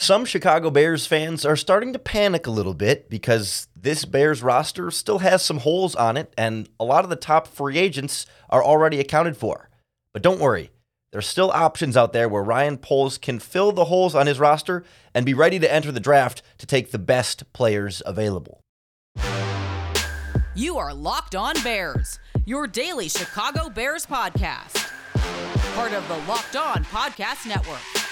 Some Chicago Bears fans are starting to panic a little bit because this Bears roster still has some holes on it, and a lot of the top free agents are already accounted for. But don't worry, there's still options out there where Ryan Poles can fill the holes on his roster and be ready to enter the draft to take the best players available. You are Locked On Bears, your daily Chicago Bears podcast. Part of the Locked On Podcast Network.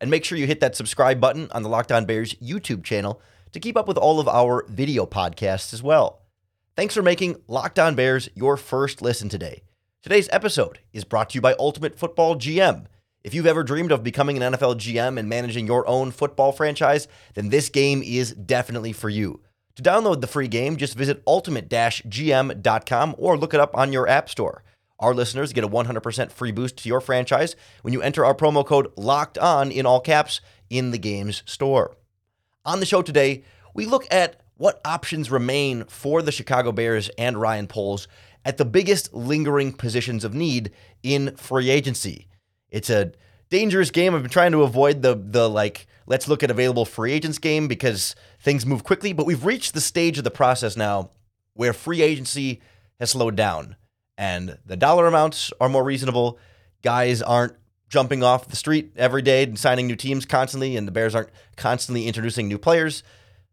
and make sure you hit that subscribe button on the Locked On Bears YouTube channel to keep up with all of our video podcasts as well. Thanks for making Locked On Bears your first listen today. Today's episode is brought to you by Ultimate Football GM. If you've ever dreamed of becoming an NFL GM and managing your own football franchise, then this game is definitely for you. To download the free game, just visit ultimate-gm.com or look it up on your app store. Our listeners get a 100% free boost to your franchise when you enter our promo code LOCKED ON in all caps in the game's store. On the show today, we look at what options remain for the Chicago Bears and Ryan Poles at the biggest lingering positions of need in free agency. It's a dangerous game. I've been trying to avoid the the like let's look at available free agents game because things move quickly, but we've reached the stage of the process now where free agency has slowed down and the dollar amounts are more reasonable. Guys aren't jumping off the street every day and signing new teams constantly, and the Bears aren't constantly introducing new players.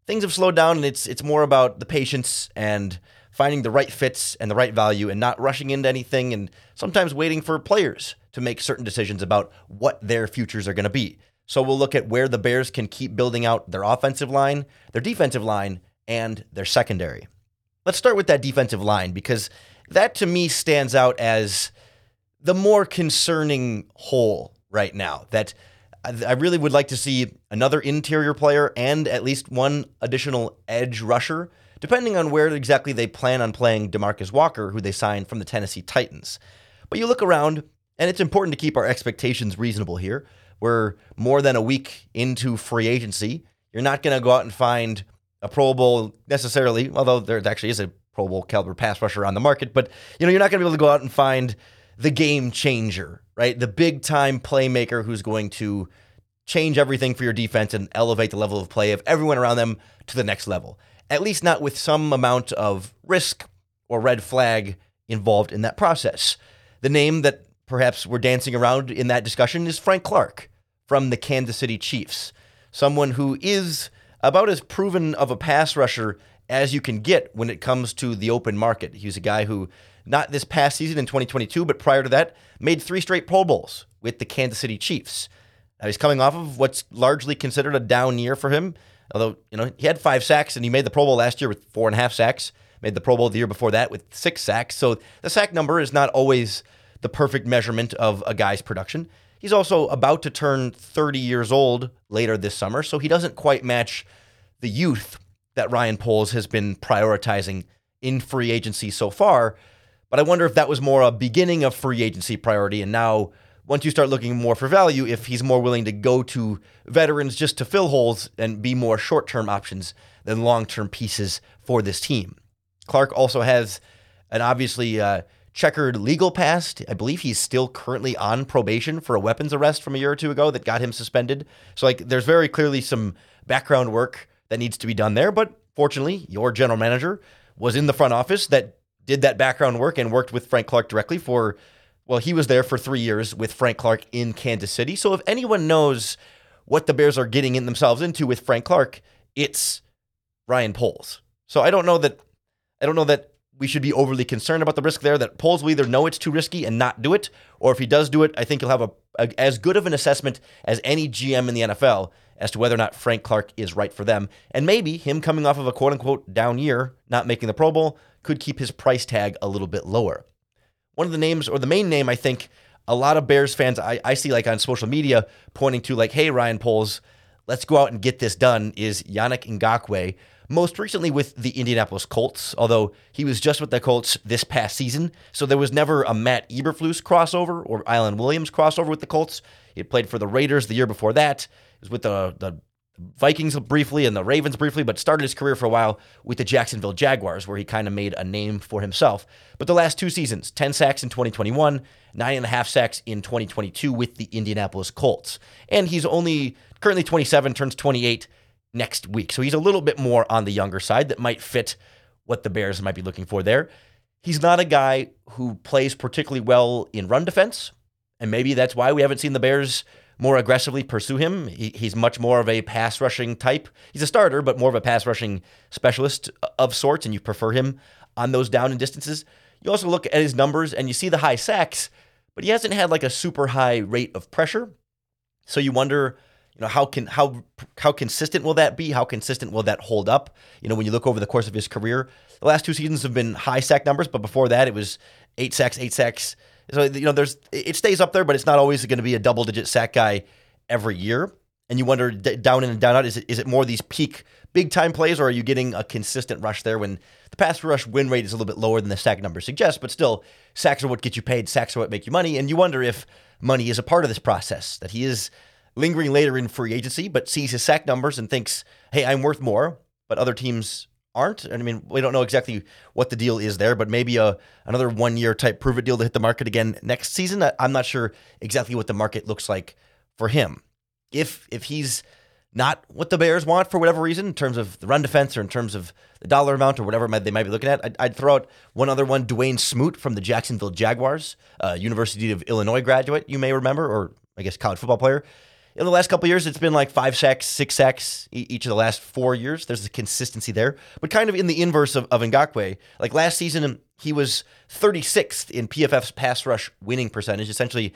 Things have slowed down, and it's it's more about the patience and finding the right fits and the right value, and not rushing into anything, and sometimes waiting for players to make certain decisions about what their futures are going to be. So we'll look at where the Bears can keep building out their offensive line, their defensive line, and their secondary. Let's start with that defensive line because that to me stands out as the more concerning hole right now. That I really would like to see another interior player and at least one additional edge rusher, depending on where exactly they plan on playing Demarcus Walker, who they signed from the Tennessee Titans. But you look around, and it's important to keep our expectations reasonable here. We're more than a week into free agency. You're not going to go out and find a Pro Bowl necessarily, although there actually is a Pro Bowl caliber pass rusher on the market. But you know, you're not going to be able to go out and find the game changer, right? The big time playmaker who's going to change everything for your defense and elevate the level of play of everyone around them to the next level. At least not with some amount of risk or red flag involved in that process. The name that perhaps we're dancing around in that discussion is Frank Clark from the Kansas City Chiefs, someone who is about as proven of a pass rusher as you can get when it comes to the open market. He's a guy who, not this past season in 2022, but prior to that, made three straight Pro Bowls with the Kansas City Chiefs. Now he's coming off of what's largely considered a down year for him. Although, you know, he had five sacks and he made the Pro Bowl last year with four and a half sacks, made the Pro Bowl the year before that with six sacks. So the sack number is not always the perfect measurement of a guy's production. He's also about to turn 30 years old later this summer, so he doesn't quite match the youth that Ryan Poles has been prioritizing in free agency so far. But I wonder if that was more a beginning of free agency priority. And now, once you start looking more for value, if he's more willing to go to veterans just to fill holes and be more short term options than long term pieces for this team. Clark also has an obviously uh, checkered legal past. I believe he's still currently on probation for a weapons arrest from a year or two ago that got him suspended. So, like, there's very clearly some background work that needs to be done there. But fortunately, your general manager was in the front office that did that background work and worked with Frank Clark directly for, well, he was there for three years with Frank Clark in Kansas City. So if anyone knows what the Bears are getting in themselves into with Frank Clark, it's Ryan Poles. So I don't know that I don't know that we should be overly concerned about the risk there. That Poles will either know it's too risky and not do it, or if he does do it, I think he'll have a, a as good of an assessment as any GM in the NFL as to whether or not Frank Clark is right for them. And maybe him coming off of a quote unquote down year, not making the Pro Bowl, could keep his price tag a little bit lower. One of the names, or the main name, I think a lot of Bears fans I, I see like on social media pointing to, like, hey, Ryan Poles, let's go out and get this done is Yannick Ngakoue, most recently with the Indianapolis Colts, although he was just with the Colts this past season. So there was never a Matt Eberflus crossover or Alan Williams crossover with the Colts. He played for the Raiders the year before that. Was with the, the Vikings briefly and the Ravens briefly, but started his career for a while with the Jacksonville Jaguars, where he kind of made a name for himself. But the last two seasons 10 sacks in 2021, nine and a half sacks in 2022 with the Indianapolis Colts. And he's only currently 27, turns 28 next week. So he's a little bit more on the younger side that might fit what the Bears might be looking for there. He's not a guy who plays particularly well in run defense. And maybe that's why we haven't seen the Bears more aggressively pursue him. He, he's much more of a pass rushing type. He's a starter, but more of a pass rushing specialist of sorts, and you prefer him on those down and distances. You also look at his numbers and you see the high sacks, but he hasn't had like a super high rate of pressure. So you wonder, you know, how can how how consistent will that be? How consistent will that hold up? You know, when you look over the course of his career, the last two seasons have been high sack numbers, but before that it was eight sacks, eight sacks, so you know, there's it stays up there, but it's not always going to be a double digit sack guy every year. And you wonder down in and down out is it is it more these peak big time plays, or are you getting a consistent rush there when the pass rush win rate is a little bit lower than the sack number suggests, but still sacks are what get you paid, sacks are what make you money, and you wonder if money is a part of this process that he is lingering later in free agency, but sees his sack numbers and thinks, hey, I'm worth more, but other teams aren't. I mean, we don't know exactly what the deal is there, but maybe a another one year type prove it deal to hit the market again next season. I'm not sure exactly what the market looks like for him. If if he's not what the Bears want for whatever reason, in terms of the run defense or in terms of the dollar amount or whatever they might be looking at, I'd, I'd throw out one other one: Dawuane Smoot from the Jacksonville Jaguars, uh, University of Illinois graduate, you may remember, or I guess college football player in the last couple years, it's been like five sacks, six sacks each of the last four years. There's a consistency there, but kind of in the inverse of, of Ngakoue. Like last season, he was 36th in PFF's pass rush winning percentage. Essentially,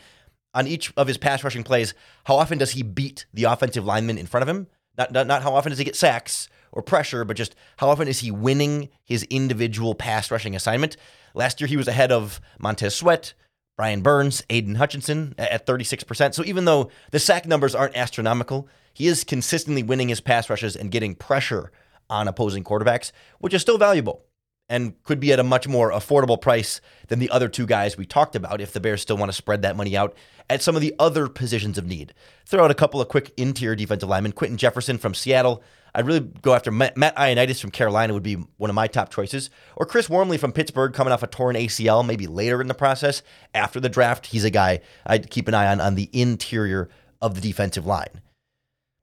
on each of his pass rushing plays, how often does he beat the offensive lineman in front of him? Not, not, not how often does he get sacks or pressure, but just how often is he winning his individual pass rushing assignment? Last year, he was ahead of Montez Sweat, Brian Burns, Aidan Hutchinson at 36%. So even though the sack numbers aren't astronomical, he is consistently winning his pass rushes and getting pressure on opposing quarterbacks, which is still valuable and could be at a much more affordable price than the other two guys we talked about if the Bears still want to spread that money out at some of the other positions of need. Throw out a couple of quick interior defensive linemen. Quinton Jefferson from Seattle, I'd really go after Matt, Matt Ioannidis from Carolina would be one of my top choices, or Chris Wormley from Pittsburgh coming off a torn ACL, maybe later in the process after the draft. He's a guy I'd keep an eye on on the interior of the defensive line.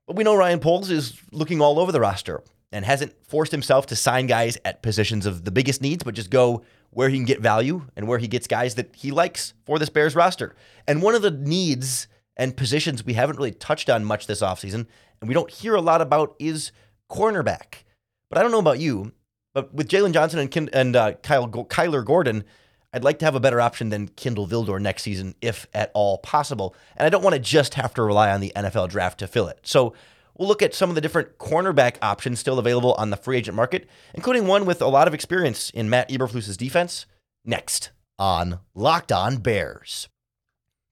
But we know Ryan Poles is looking all over the roster and hasn't forced himself to sign guys at positions of the biggest needs, but just go where he can get value and where he gets guys that he likes for this Bears roster. And one of the needs and positions we haven't really touched on much this offseason and we don't hear a lot about is cornerback. But I don't know about you, but with Jaylon Johnson and, and uh, Kyle Kyler Gordon, I'd like to have a better option than Kindle Vildor next season, if at all possible. And I don't want to just have to rely on the NFL draft to fill it. So we'll look at some of the different cornerback options still available on the free agent market, including one with a lot of experience in Matt Eberflus's defense, next on Locked On Bears.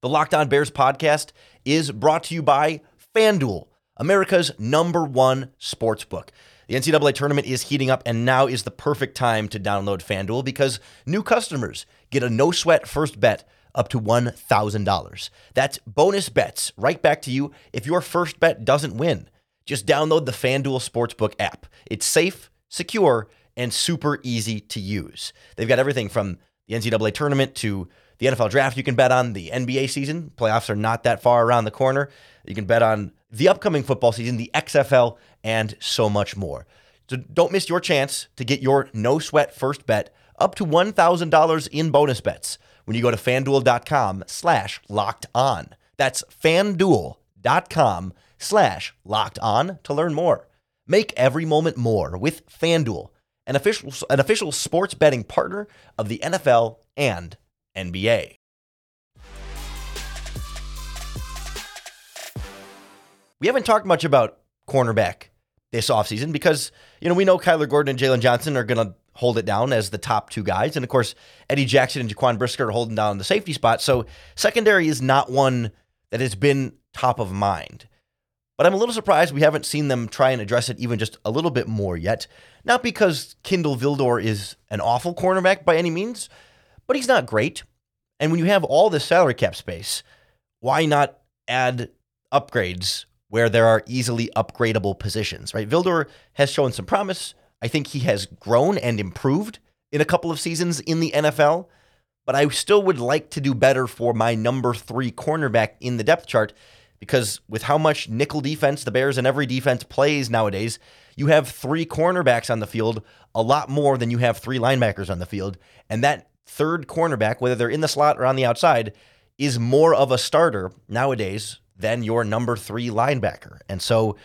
The Locked On Bears podcast is brought to you by FanDuel. America's number one sports book. The NCAA tournament is heating up, and now is the perfect time to download FanDuel because new customers get a no sweat first bet up to $1,000. That's bonus bets right back to you if your first bet doesn't win. Just download the FanDuel Sportsbook app. It's safe, secure, and super easy to use. They've got everything from the NCAA tournament to the NFL draft you can bet on, the NBA season. Playoffs are not that far around the corner. You can bet on the upcoming football season, the XFL, and so much more. So don't miss your chance to get your no sweat first bet up to $1,000 in bonus bets when you go to fanduel.com slash locked on. That's fanduel.com slash locked on to learn more. Make every moment more with FanDuel, an official, an official sports betting partner of the NFL and NBA. We haven't talked much about cornerback this offseason because, you know, we know Kyler Gordon and Jaylon Johnson are going to hold it down as the top two guys. And of course, Eddie Jackson and Jaquan Brisker are holding down the safety spot. So secondary is not one that has been top of mind. But I'm a little surprised we haven't seen them try and address it even just a little bit more yet. Not because Kindle Vildor is an awful cornerback by any means, but he's not great. And when you have all this salary cap space, why not add upgrades where there are easily upgradable positions, right? Vildor has shown some promise. I think he has grown and improved in a couple of seasons in the NFL, but I still would like to do better for my number three cornerback in the depth chart because with how much nickel defense the Bears and every defense plays nowadays, you have three cornerbacks on the field, a lot more than you have three linebackers on the field. And that third cornerback, whether they're in the slot or on the outside, is more of a starter nowadays than your number three linebacker. And so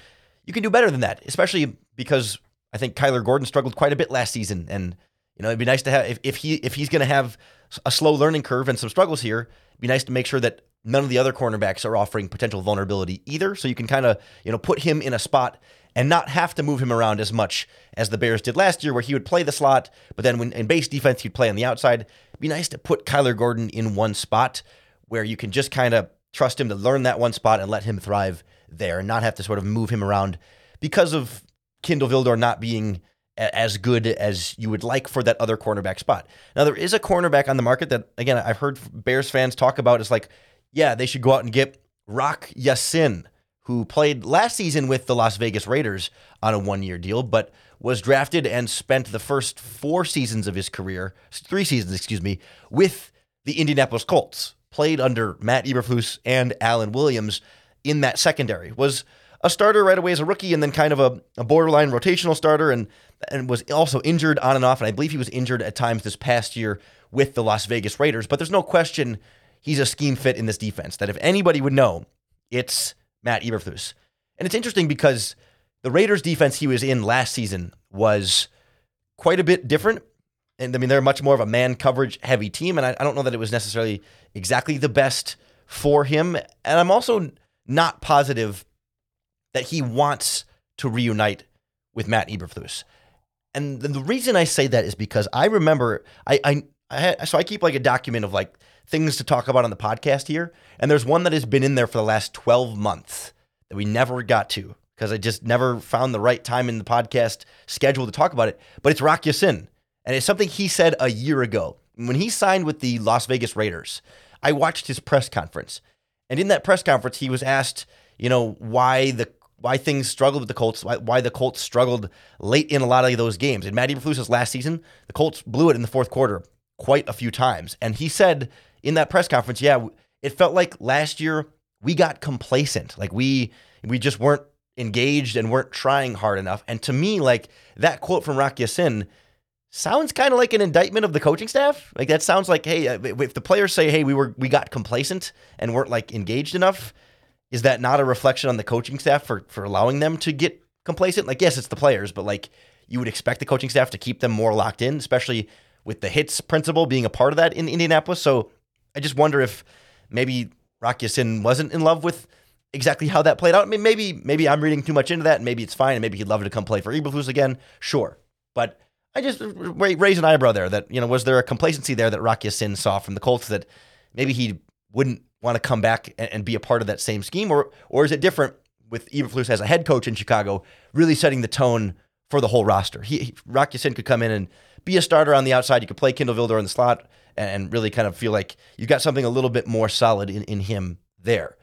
you can do better than that, especially because I think Kyler Gordon struggled quite a bit last season. And, you know, it'd be nice to have, if, if he if he's going to have a slow learning curve and some struggles here, it'd be nice to make sure that none of the other cornerbacks are offering potential vulnerability either. So you can kind of, you know, put him in a spot and not have to move him around as much as the Bears did last year, where he would play the slot, but then when in base defense he'd play on the outside. It'd be nice to put Kyler Gordon in one spot where you can just kind of trust him to learn that one spot and let him thrive there and not have to sort of move him around because of Kindle Vildor not being as good as you would like for that other cornerback spot. Now there is a cornerback on the market that again I've heard Bears fans talk about is like yeah, they should go out and get Rock Ya-Sin, who played last season with the Las Vegas Raiders on a one year deal, but was drafted and spent the first four seasons of his career, three seasons, excuse me, with the Indianapolis Colts. Played under Matt Eberflus and Alan Williams in that secondary. Was a starter right away as a rookie and then kind of a, a borderline rotational starter and and was also injured on and off. And I believe he was injured at times this past year with the Las Vegas Raiders. But there's no question he's a scheme fit in this defense. That if anybody would know, it's Matt Eberflus. And it's interesting because the Raiders defense he was in last season was quite a bit different. And I mean, they're much more of a man coverage heavy team. And I, I don't know that it was necessarily exactly the best for him. And I'm also not positive that he wants to reunite with Matt Eberflus. And the reason I say that is because I remember I I, I had, so I keep like a document of like things to talk about on the podcast here. And there's one that has been in there for the last 12 months that we never got to because I just never found the right time in the podcast schedule to talk about it. But it's Rock Ya-Sin. And it's something he said a year ago. When he signed with the Las Vegas Raiders, I watched his press conference. And in that press conference, he was asked, you know, why the why things struggled with the Colts, why, why the Colts struggled late in a lot of those games. In Matt Eberflus's last season, the Colts blew it in the fourth quarter quite a few times. And he said in that press conference, yeah, it felt like last year we got complacent. Like we we just weren't engaged and weren't trying hard enough. And to me, like that quote from Rock Ya-Sin sounds kind of like an indictment of the coaching staff. Like that sounds like, hey, uh, if the players say, hey, we were we got complacent and weren't like engaged enough, is that not a reflection on the coaching staff for for allowing them to get complacent? Like, yes, it's the players, but like you would expect the coaching staff to keep them more locked in, especially with the hits principle being a part of that in Indianapolis. So I just wonder if maybe Rock Ya-Sin wasn't in love with exactly how that played out. I mean, maybe maybe I'm reading too much into that, and maybe it's fine, and maybe he'd love to come play for Eberflus again. Sure, but I just raise an eyebrow there. That you know, was there a complacency there that Rock Ya-Sin saw from the Colts that maybe he wouldn't want to come back and, and be a part of that same scheme, or or is it different with Eberflus as a head coach in Chicago, really setting the tone for the whole roster? He, he could come in and be a starter on the outside. You could play Kindle Vildor in the slot and really kind of feel like you've got something a little bit more solid in, in him there.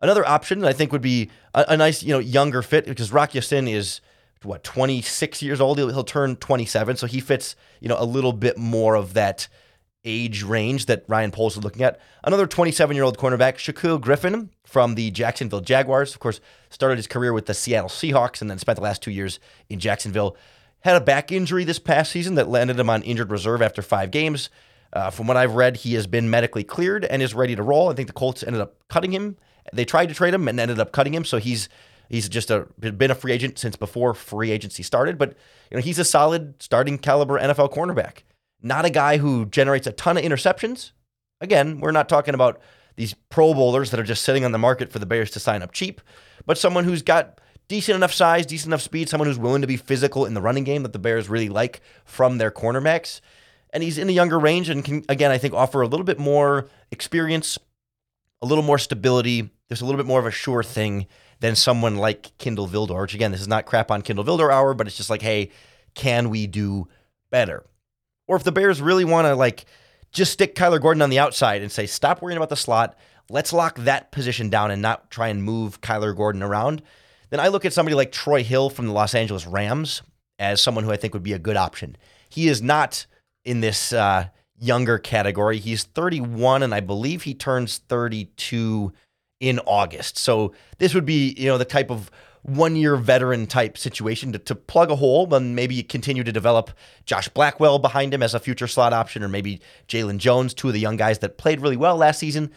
Another option I think would be a, a nice, you know, younger fit because Rock Ya-Sin is what 26 years old. He'll, he'll, turn 27, so he fits, you know, a little bit more of that age range that Ryan Poles is looking at. Another 27 year old cornerback, Shaquill Griffin from the Jacksonville Jaguars. Of course, started his career with the Seattle Seahawks and then spent the last two years in Jacksonville. Had a back injury this past season that landed him on injured reserve after five games. Uh, from what I've read, he has been medically cleared and is ready to roll. I think the Colts ended up cutting him. They tried to trade him and ended up cutting him. So he's he's just a been a free agent since before free agency started. But you know he's a solid starting caliber NFL cornerback. Not a guy who generates a ton of interceptions. Again, we're not talking about these Pro Bowlers that are just sitting on the market for the Bears to sign up cheap, but someone who's got decent enough size, decent enough speed, someone who's willing to be physical in the running game that the Bears really like from their cornerbacks and he's in a younger range and can again I think offer a little bit more experience, a little more stability. There's a little bit more of a sure thing than someone like Kindle Vildor. Which again, this is not crap on Kindle Vildor hour, but it's just like, hey, can we do better? Or if the Bears really want to like just stick Kyler Gordon on the outside and say, stop worrying about the slot. Let's lock that position down and not try and move Kyler Gordon around. Then I look at somebody like Troy Hill from the Los Angeles Rams as someone who I think would be a good option. He is not in this uh, younger category. He's 31, and I believe he turns 32 in August. So this would be, you know, the type of one year veteran type situation to, to plug a hole and maybe continue to develop Josh Blackwell behind him as a future slot option, or maybe Jaylon Jones, two of the young guys that played really well last season.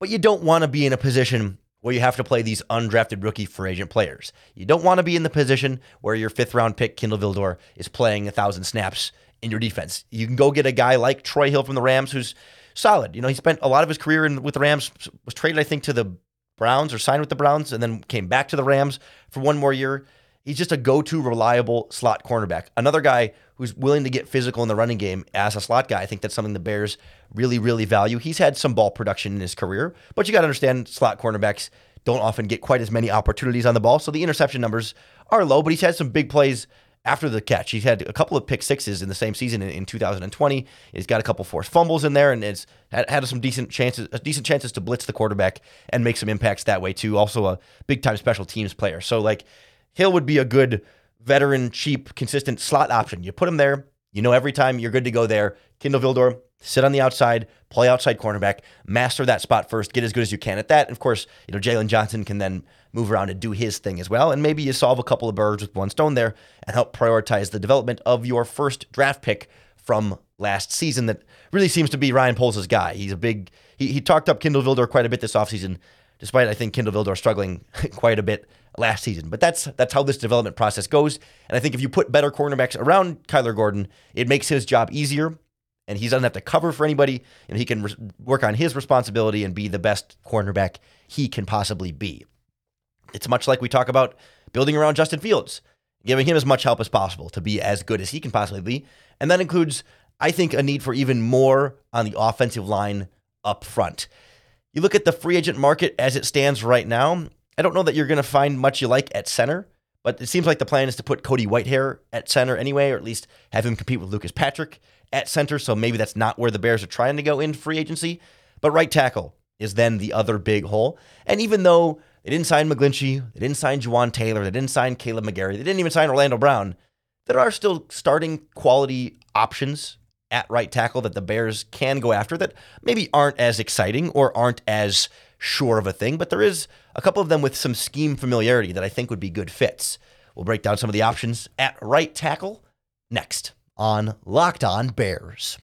But you don't want to be in a position where you have to play these undrafted rookie free agent players. You don't want to be in the position where your fifth round pick, Kindle Vildor, is playing a thousand snaps in your defense. You can go get a guy like Troy Hill from the Rams who's solid. You know, he spent a lot of his career in, with the Rams, was traded, I think, to the Browns or signed with the Browns and then came back to the Rams for one more year. He's just a go to reliable slot cornerback. Another guy who's willing to get physical in the running game as a slot guy. I think that's something the Bears really, really value. He's had some ball production in his career, but you got to understand slot cornerbacks don't often get quite as many opportunities on the ball. So the interception numbers are low, but he's had some big plays after the catch. He's had a couple of pick sixes in the same season in, in 2020. He's got a couple forced fumbles in there, and it's had, had some decent chances, uh, decent chances to blitz the quarterback and make some impacts that way too. Also a big time special teams player. So like Hill would be a good veteran, cheap, consistent slot option. You put him there. You know every time you're good to go there. Kindle Vildor, sit on the outside, play outside cornerback, master that spot first, get as good as you can at that. And of course, you know, Jaylon Johnson can then move around and do his thing as well. And maybe you solve a couple of birds with one stone there and help prioritize the development of your first draft pick from last season that really seems to be Ryan Poles' guy. He's a big, he, he talked up Kindle Vildor quite a bit this offseason, despite I think Kindle Vildor struggling quite a bit last season. But that's that's how this development process goes. And I think if you put better cornerbacks around Kyler Gordon, it makes his job easier and he doesn't have to cover for anybody, and he can re- work on his responsibility and be the best cornerback he can possibly be. It's much like we talk about building around Justin Fields, giving him as much help as possible to be as good as he can possibly be. And that includes, I think, a need for even more on the offensive line up front. You look at the free agent market as it stands right now, I don't know that you're going to find much you like at center, but it seems like the plan is to put Cody Whitehair at center anyway, or at least have him compete with Lucas Patrick at center. So maybe that's not where the Bears are trying to go in free agency. But right tackle is then the other big hole. And even though they didn't sign McGlinchey, they didn't sign Jawaan Taylor, they didn't sign Kaleb McGary, they didn't even sign Orlando Brown, there are still starting quality options at right tackle that the Bears can go after that maybe aren't as exciting or aren't as sure of a thing, but there is a couple of them with some scheme familiarity that I think would be good fits. We'll break down some of the options at right tackle next on Locked On Bears.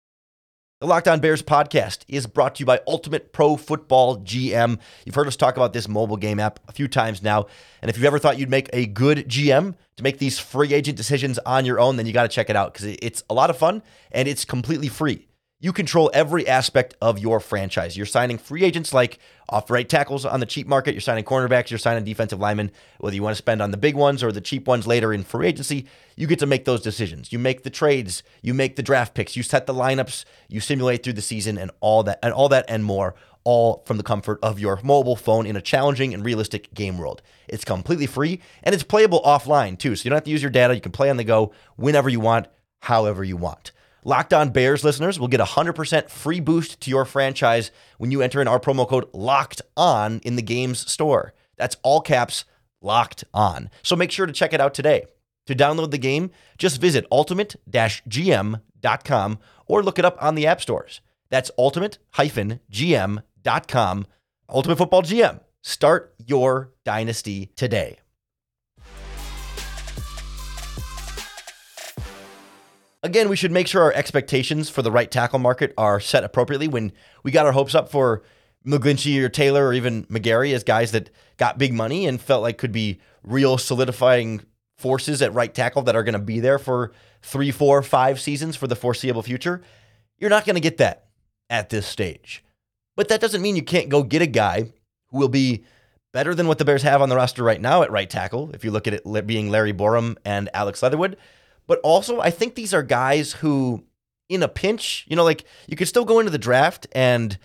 The Locked On Bears podcast is brought to you by Ultimate Pro Football GM. You've heard us talk about this mobile game app a few times now. And if you've ever thought you'd make a good GM to make these free agent decisions on your own, then you got to check it out because it's a lot of fun and it's completely free. You control every aspect of your franchise. You're signing free agents like off right tackles on the cheap market. You're signing cornerbacks. You're signing defensive linemen. Whether you want to spend on the big ones or the cheap ones later in free agency, you get to make those decisions. You make the trades. You make the draft picks. You set the lineups. You simulate through the season and all that and all that and more. All from the comfort of your mobile phone in a challenging and realistic game world. It's completely free and it's playable offline too. So you don't have to use your data. You can play on the go whenever you want, however you want. Locked On Bears listeners will get a 100% free boost to your franchise when you enter in our promo code LOCKED ON in the game's store. That's all caps locked on. So make sure to check it out today. To download the game, just visit ultimate-gm.com or look it up on the app stores. That's ultimate-gm.com. Ultimate Football GM. Start your dynasty today. Again, we should make sure our expectations for the right tackle market are set appropriately. When we got our hopes up for McGlinchey or Taylor or even McGary as guys that got big money and felt like could be real solidifying forces at right tackle that are going to be there for three, four, five seasons for the foreseeable future, you're not going to get that at this stage. But that doesn't mean you can't go get a guy who will be better than what the Bears have on the roster right now at right tackle. If you look at it being Larry Borom and Alex Leatherwood, but also, I think these are guys who, in a pinch, you know, like you could still go into the draft and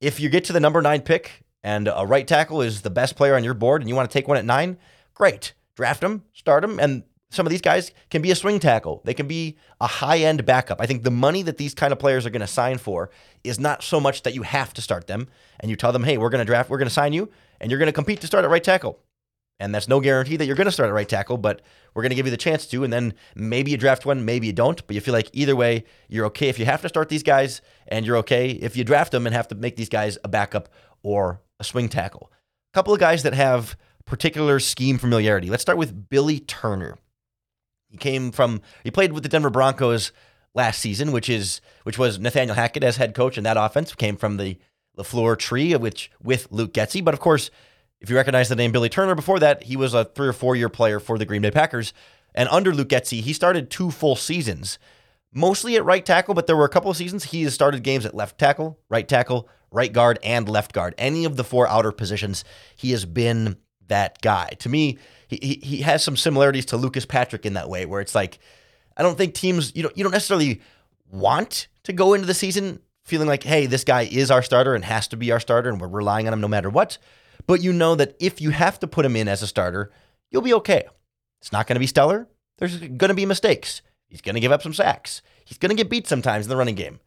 if you get to the number nine pick and a right tackle is the best player on your board and you want to take one at nine, great. Draft him, start him, and some of these guys can be a swing tackle. They can be a high end backup. I think the money that these kind of players are going to sign for is not so much that you have to start them and you tell them, hey, we're going to draft, we're going to sign you, and you're going to compete to start at right tackle. And that's no guarantee that you're going to start at right tackle, but we're going to give you the chance to. And then maybe you draft one, maybe you don't. But you feel like either way, you're okay if you have to start these guys, and you're okay if you draft them and have to make these guys a backup or a swing tackle. A couple of guys that have particular scheme familiarity. Let's start with Billy Turner. He came from he played with the Denver Broncos last season, which is which was Nathaniel Hackett as head coach, and that offense came from the LaFleur tree, which with Luke Getsy. But of course, if you recognize the name Billy Turner before that, he was a three or four year player for the Green Bay Packers. And under Luke Getsy, he started two full seasons, mostly at right tackle, but there were a couple of seasons he has started games at left tackle, right tackle, right guard, and left guard. Any of the four outer positions, he has been that guy. To me, he, he, he has some similarities to Lucas Patrick in that way, where it's like, I don't think teams, you know, you don't necessarily want to go into the season feeling like, hey, this guy is our starter and has to be our starter, and we're relying on him no matter what. But you know that if you have to put him in as a starter, you'll be okay. It's not going to be stellar. There's going to be mistakes. He's going to give up some sacks. He's going to get beat sometimes in the running game.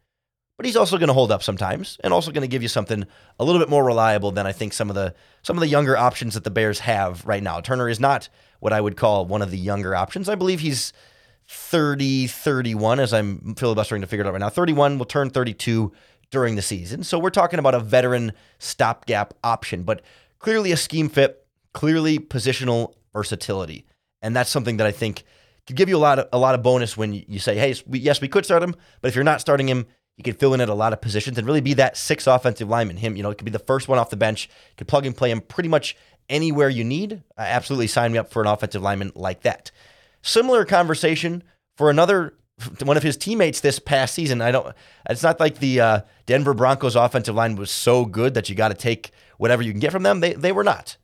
But he's also going to hold up sometimes and also going to give you something a little bit more reliable than I think some of the some of the younger options that the Bears have right now. Turner is not what I would call one of the younger options. I believe he's 30, 31 as I'm filibustering to figure it out right now. 31 will turn 32 during the season. So we're talking about a veteran stopgap option, but clearly a scheme fit, clearly positional versatility. And that's something that I think could give you a lot of a lot of bonus when you say, "Hey, yes, we could start him, but if you're not starting him, he can fill in at a lot of positions and really be that six offensive lineman. Him, you know, it could be the first one off the bench, could plug and play him pretty much anywhere you need. absolutely sign me up for an offensive lineman like that." Similar conversation for another one of his teammates this past season. I don't. It's not like the uh, Denver Broncos offensive line was so good that you got to take whatever you can get from them. They they were not,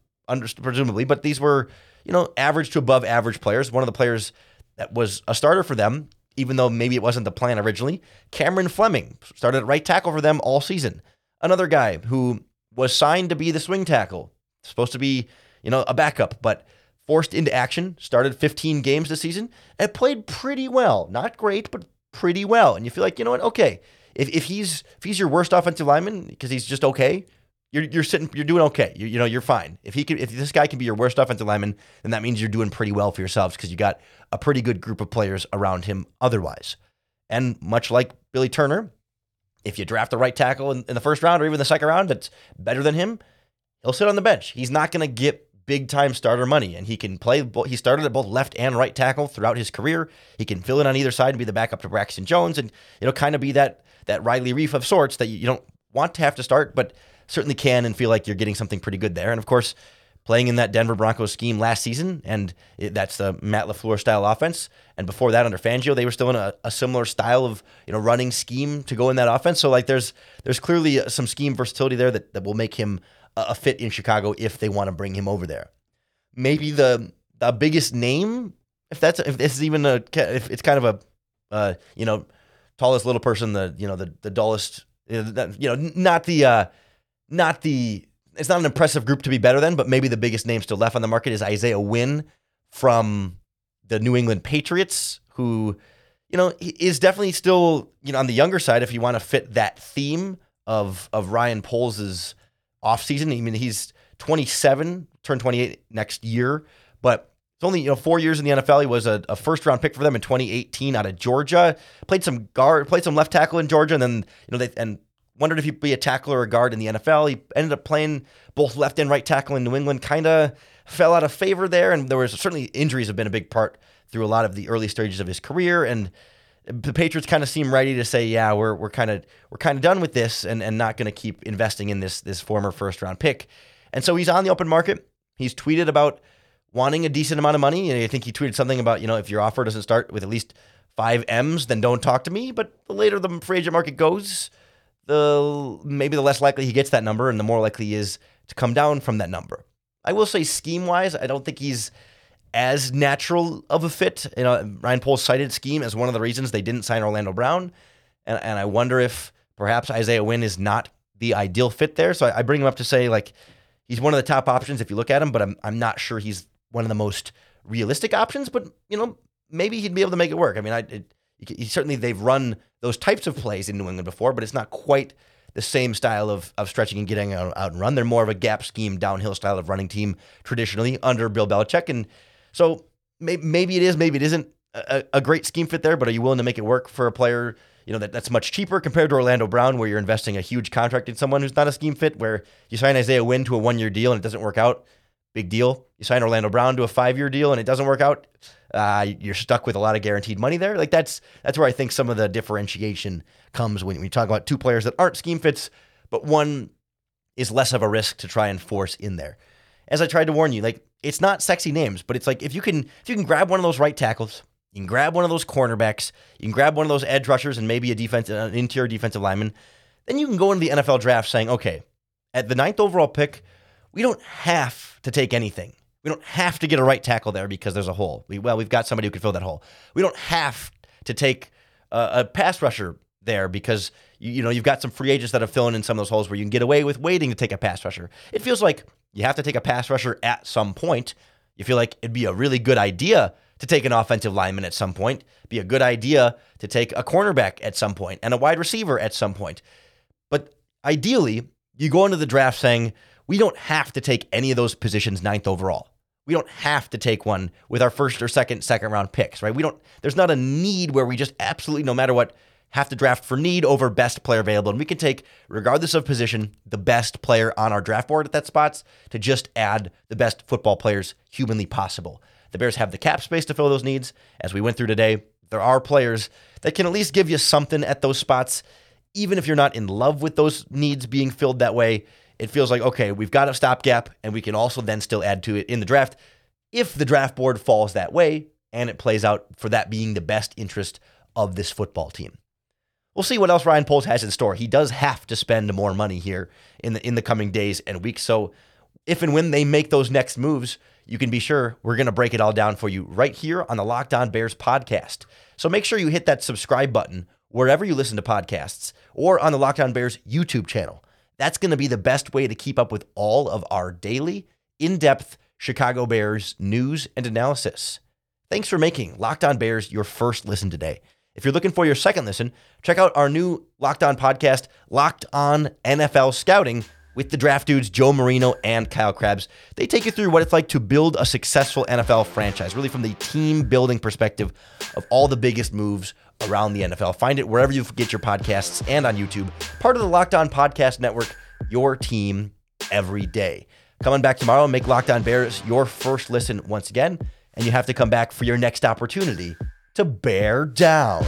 presumably, but these were you know average to above average players. One of the players that was a starter for them, even though maybe it wasn't the plan originally. Cameron Fleming started at right tackle for them all season. Another guy who was signed to be the swing tackle, supposed to be you know a backup, but forced into action, started 15 games this season, and played pretty well. Not great, but pretty well. And you feel like, you know what? Okay, if, if he's if he's your worst offensive lineman because he's just okay, you're you're sitting you're doing okay. You, you know you're fine. If he can if this guy can be your worst offensive lineman, then that means you're doing pretty well for yourselves because you got a pretty good group of players around him otherwise. And much like Billy Turner, if you draft the right tackle in, in the first round or even the second round that's better than him, he'll sit on the bench. He's not going to get big time starter money, and he can play. He started at both left and right tackle throughout his career. He can fill in on either side and be the backup to Braxton Jones, and it'll kind of be that that Riley Reiff of sorts that you don't want to have to start, but certainly can and feel like you're getting something pretty good there. And of course, playing in that Denver Broncos scheme last season, and it, that's the Matt LaFleur style offense. And before that, under Fangio, they were still in a, a, similar style of you know running scheme to go in that offense. So like, there's there's clearly some scheme versatility there that, that will make him a fit in Chicago if they want to bring him over there. Maybe the the biggest name, if that's if this is even a if it's kind of a uh, you know tallest little person, the you know the the dullest, you know not the uh, not the it's not an impressive group to be better than, but maybe the biggest name still left on the market is Isaiah Wynn from the New England Patriots, who you know is definitely still you know on the younger side if you want to fit that theme of of Ryan Poles's offseason. I mean, he's 27, turn 28 next year, but it's only you know four years in the NFL. He was a, a, first round pick for them in 2018 out of Georgia. Played some guard, played some left tackle in Georgia, and then you know they and wondered if he'd be a tackle or a guard in the NFL. He ended up playing both left and right tackle in New England. Kind of fell out of favor there, and there was certainly injuries have been a big part through a lot of the early stages of his career and the Patriots kind of seem ready to say, yeah, we're we're kind of we're kind of done with this and, and not going to keep investing in this this former first round pick. And so he's on the open market. He's tweeted about wanting a decent amount of money. And I think he tweeted something about, you know, if your offer doesn't start with at least five M's, then don't talk to me. But the later the free agent market goes, the maybe the less likely he gets that number and the more likely he is to come down from that number. I will say scheme wise, I don't think he's as natural of a fit. You know, Ryan Poles cited scheme as one of the reasons they didn't sign Orlando Brown. And, and I wonder if perhaps Isaiah Wynn is not the ideal fit there. So I, I bring him up to say like he's one of the top options if you look at him, but I'm I'm not sure he's one of the most realistic options. But you know, maybe he'd be able to make it work. I mean, I it, he, certainly they've run those types of plays in New England before, but it's not quite the same style of, of stretching and getting out, out and run. They're more of a gap scheme, downhill style of running team traditionally under Bill Belichick. And so maybe, maybe it is, maybe it isn't a, a, great scheme fit there, but are you willing to make it work for a player, you know, that, that's much cheaper compared to Orlando Brown, where you're investing a huge contract in someone who's not a scheme fit, where you sign Isaiah Wynn to a one year deal and it doesn't work out? Big deal. You sign Orlando Brown to a five year deal and it doesn't work out. Uh, you're stuck with a lot of guaranteed money there. Like that's that's where I think some of the differentiation comes when we talk about two players that aren't scheme fits, but one is less of a risk to try and force in there. As I tried to warn you, like it's not sexy names, but it's like if you can if you can grab one of those right tackles, you can grab one of those cornerbacks, you can grab one of those edge rushers and maybe a defense an interior defensive lineman, then you can go into the NFL draft saying, okay, at the ninth overall pick, we don't have to take anything. We don't have to get a right tackle there because there's a hole. We, well, we've got somebody who can fill that hole. We don't have to take a, a pass rusher there because you, you, know you've got some free agents that are filling in some of those holes where you can get away with waiting to take a pass rusher. It feels like you have to take a pass rusher at some point. You feel like it'd be a really good idea to take an offensive lineman at some point. Be a good idea to take a cornerback at some point and a wide receiver at some point. But ideally, you go into the draft saying we don't have to take any of those positions ninth overall we don't have to take one with our first or second second round picks, right? We don't there's not a need where we just absolutely no matter what have to draft for need over best player available. And we can take, regardless of position, the best player on our draft board at that spots to just add the best football players humanly possible. The Bears have the cap space to fill those needs. As we went through today, there are players that can at least give you something at those spots, even if you're not in love with those needs being filled that way it feels like, okay, we've got a stopgap and we can also then still add to it in the draft if the draft board falls that way and it plays out for that being the best interest of this football team. We'll see what else Ryan Poles has in store. He does have to spend more money here in the in the coming days and weeks. So if and when they make those next moves, you can be sure we're going to break it all down for you right here on the Locked On Bears podcast. So make sure you hit that subscribe button wherever you listen to podcasts or on the Locked On Bears YouTube channel. That's going to be the best way to keep up with all of our daily, in depth Chicago Bears news and analysis. Thanks for making Locked On Bears your first listen today. If you're looking for your second listen, check out our new Locked On podcast, Locked On NFL Scouting, with the draft dudes Joe Marino and Kyle Crabbs. They take you through what it's like to build a successful NFL franchise, really from the team building perspective of all the biggest moves around the NFL. Find it wherever you get your podcasts and on YouTube. Part of the Locked On Podcast Network, your team every day. Coming back tomorrow make Locked On Bears your first listen once again. And you have to come back for your next opportunity to bear down.